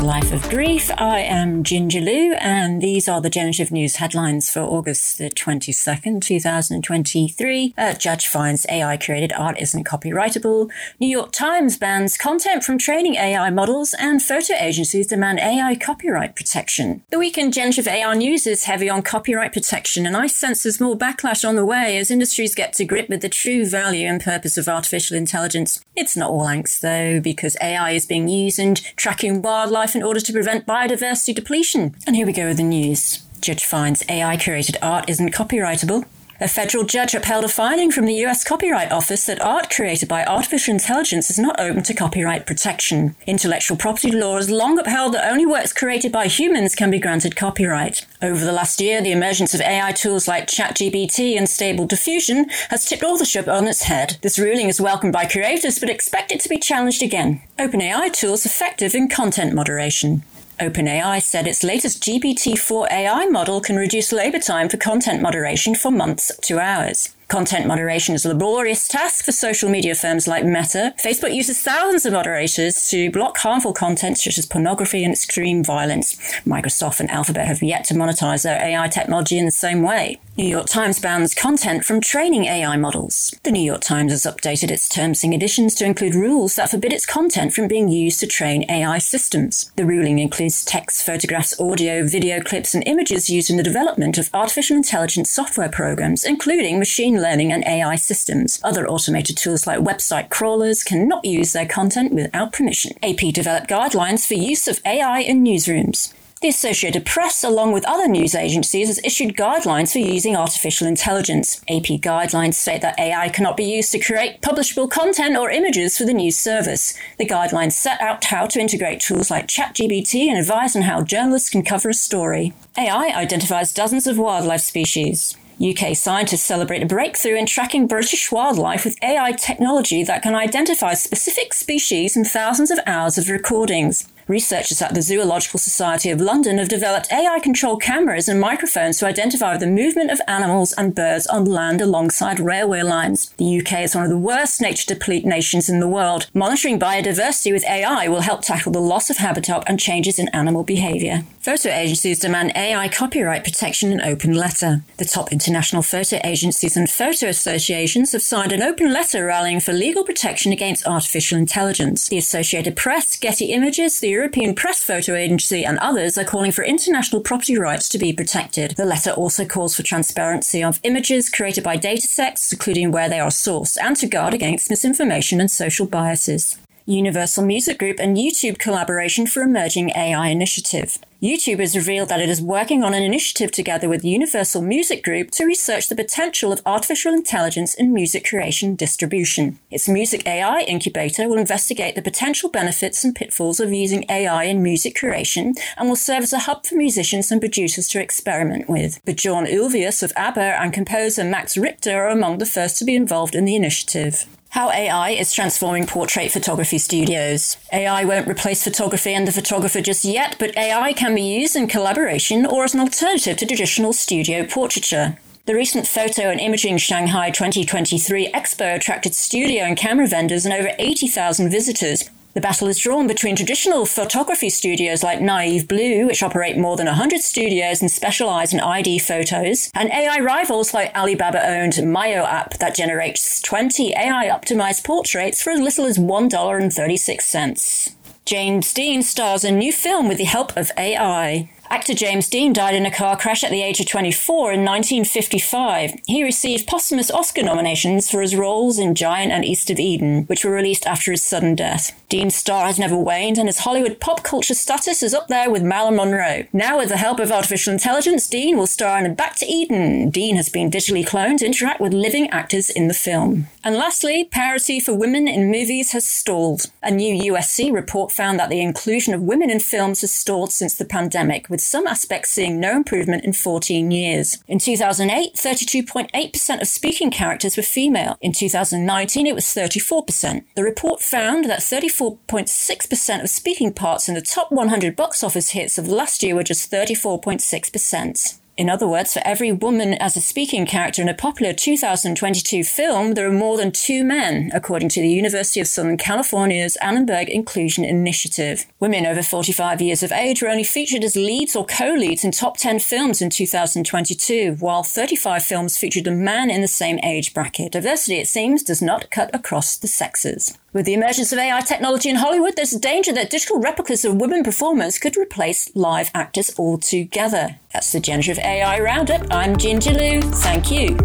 Life of Grief. I am Ginger Liu, and these are the Generative News headlines for August the 22nd, 2023. A uh, judge finds AI created art isn't copyrightable. New York Times bans content from training AI models, and photo agencies demand AI copyright protection. The week in Generative AI news is heavy on copyright protection, and I sense there's more backlash on the way as industries get to grip with the true value and purpose of artificial intelligence. It's not all angst, though, because AI is being used in tracking wildlife in order to prevent biodiversity depletion. And here we go with the news. Judge finds AI created art isn't copyrightable. A federal judge upheld a finding from the US Copyright Office that art created by artificial intelligence is not open to copyright protection. Intellectual property law has long upheld that only works created by humans can be granted copyright. Over the last year, the emergence of AI tools like ChatGPT and Stable Diffusion has tipped authorship on its head. This ruling is welcomed by creators but expected to be challenged again. OpenAI tools effective in content moderation. OpenAI said its latest GPT-4 AI model can reduce labor time for content moderation for months to hours. Content moderation is a laborious task for social media firms like Meta. Facebook uses thousands of moderators to block harmful content such as pornography and extreme violence. Microsoft and Alphabet have yet to monetize their AI technology in the same way. New York Times bans content from training AI models. The New York Times has updated its terms and conditions to include rules that forbid its content from being used to train AI systems. The ruling includes text, photographs, audio, video clips, and images used in the development of artificial intelligence software programs, including machine machine learning and AI systems. Other automated tools like website crawlers cannot use their content without permission. AP developed guidelines for use of AI in newsrooms. The Associated Press, along with other news agencies, has issued guidelines for using artificial intelligence. AP guidelines state that AI cannot be used to create publishable content or images for the news service. The guidelines set out how to integrate tools like ChatGPT and advise on how journalists can cover a story. AI identifies dozens of wildlife species. UK scientists celebrate a breakthrough in tracking British wildlife with AI technology that can identify specific species in thousands of hours of recordings. Researchers at the Zoological Society of London have developed AI controlled cameras and microphones to identify the movement of animals and birds on land alongside railway lines. The UK is one of the worst nature deplete nations in the world. Monitoring biodiversity with AI will help tackle the loss of habitat and changes in animal behaviour. Photo agencies demand AI copyright protection in open letter. The top international photo agencies and photo associations have signed an open letter rallying for legal protection against artificial intelligence. The Associated Press, Getty Images, the European Press Photo Agency, and others are calling for international property rights to be protected. The letter also calls for transparency of images created by datasets, including where they are sourced, and to guard against misinformation and social biases. Universal Music Group and YouTube collaboration for emerging AI initiative. YouTube has revealed that it is working on an initiative together with Universal Music Group to research the potential of artificial intelligence in music creation distribution. Its Music AI incubator will investigate the potential benefits and pitfalls of using AI in music creation and will serve as a hub for musicians and producers to experiment with. Bjorn Ulvaeus of ABBA and composer Max Richter are among the first to be involved in the initiative. How AI is transforming portrait photography studios. AI won't replace photography and the photographer just yet, but AI can be used in collaboration or as an alternative to traditional studio portraiture. The recent Photo and Imaging Shanghai 2023 Expo attracted studio and camera vendors and over 80,000 visitors, the battle is drawn between traditional photography studios like Naive Blue, which operate more than 100 studios and specialize in ID photos, and AI rivals like Alibaba owned Mayo app that generates 20 AI optimized portraits for as little as $1.36. James Dean stars a new film with the help of AI. Actor James Dean died in a car crash at the age of 24 in 1955. He received posthumous Oscar nominations for his roles in Giant and East of Eden, which were released after his sudden death. Dean's star has never waned, and his Hollywood pop culture status is up there with Marilyn Monroe. Now, with the help of artificial intelligence, Dean will star in Back to Eden. Dean has been digitally cloned to interact with living actors in the film. And lastly, parity for women in movies has stalled. A new USC report found that the inclusion of women in films has stalled since the pandemic, with some aspects seeing no improvement in 14 years. In 2008, 32.8% of speaking characters were female. In 2019, it was 34%. The report found that 34.6% of speaking parts in the top 100 box office hits of last year were just 34.6%. In other words, for every woman as a speaking character in a popular 2022 film, there are more than two men, according to the University of Southern California's Annenberg Inclusion Initiative. Women over 45 years of age were only featured as leads or co-leads in top 10 films in 2022, while 35 films featured a man in the same age bracket. Diversity, it seems, does not cut across the sexes. With the emergence of AI technology in Hollywood, there's a danger that digital replicas of women performers could replace live actors altogether. That's the Generative AI Roundup. I'm Ginger Liu. Thank you.